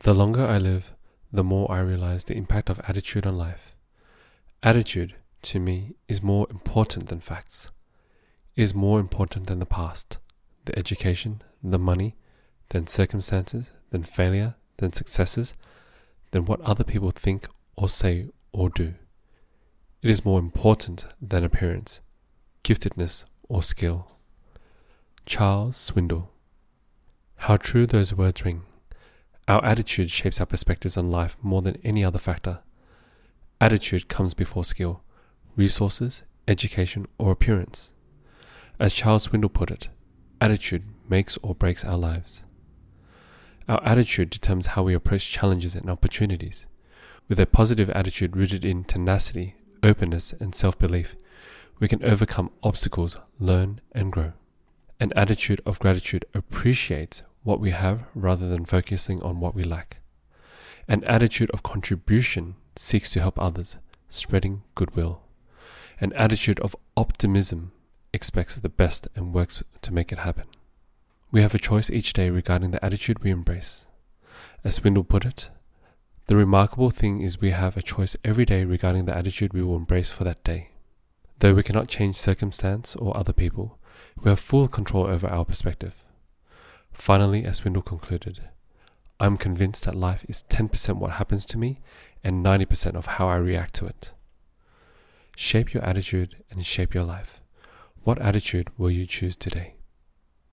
The longer I live, the more I realize the impact of attitude on life. Attitude, to me, is more important than facts. It is more important than the past, the education, the money, than circumstances, than failure, than successes, than what other people think or say or do. It is more important than appearance, giftedness, or skill. Charles Swindoll. How true those words ring. Our attitude shapes our perspectives on life more than any other factor. Attitude comes before skill, resources, education, or appearance. As Charles Swindoll put it, attitude makes or breaks our lives. Our attitude determines how we approach challenges and opportunities. With a positive attitude rooted in tenacity, openness, and self belief, we can overcome obstacles, learn, and grow. An attitude of gratitude appreciates what we have rather than focusing on what we lack. An attitude of contribution seeks to help others, spreading goodwill. An attitude of optimism expects the best and works to make it happen. We have a choice each day regarding the attitude we embrace. As Swindoll put it, the remarkable thing is we have a choice every day regarding the attitude we will embrace for that day. Though we cannot change circumstance or other people, we have full control over our perspective. Finally, as Swindoll concluded, I'm convinced that life is 10% what happens to me and 90% of how I react to it. Shape your attitude and shape your life. What attitude will you choose today?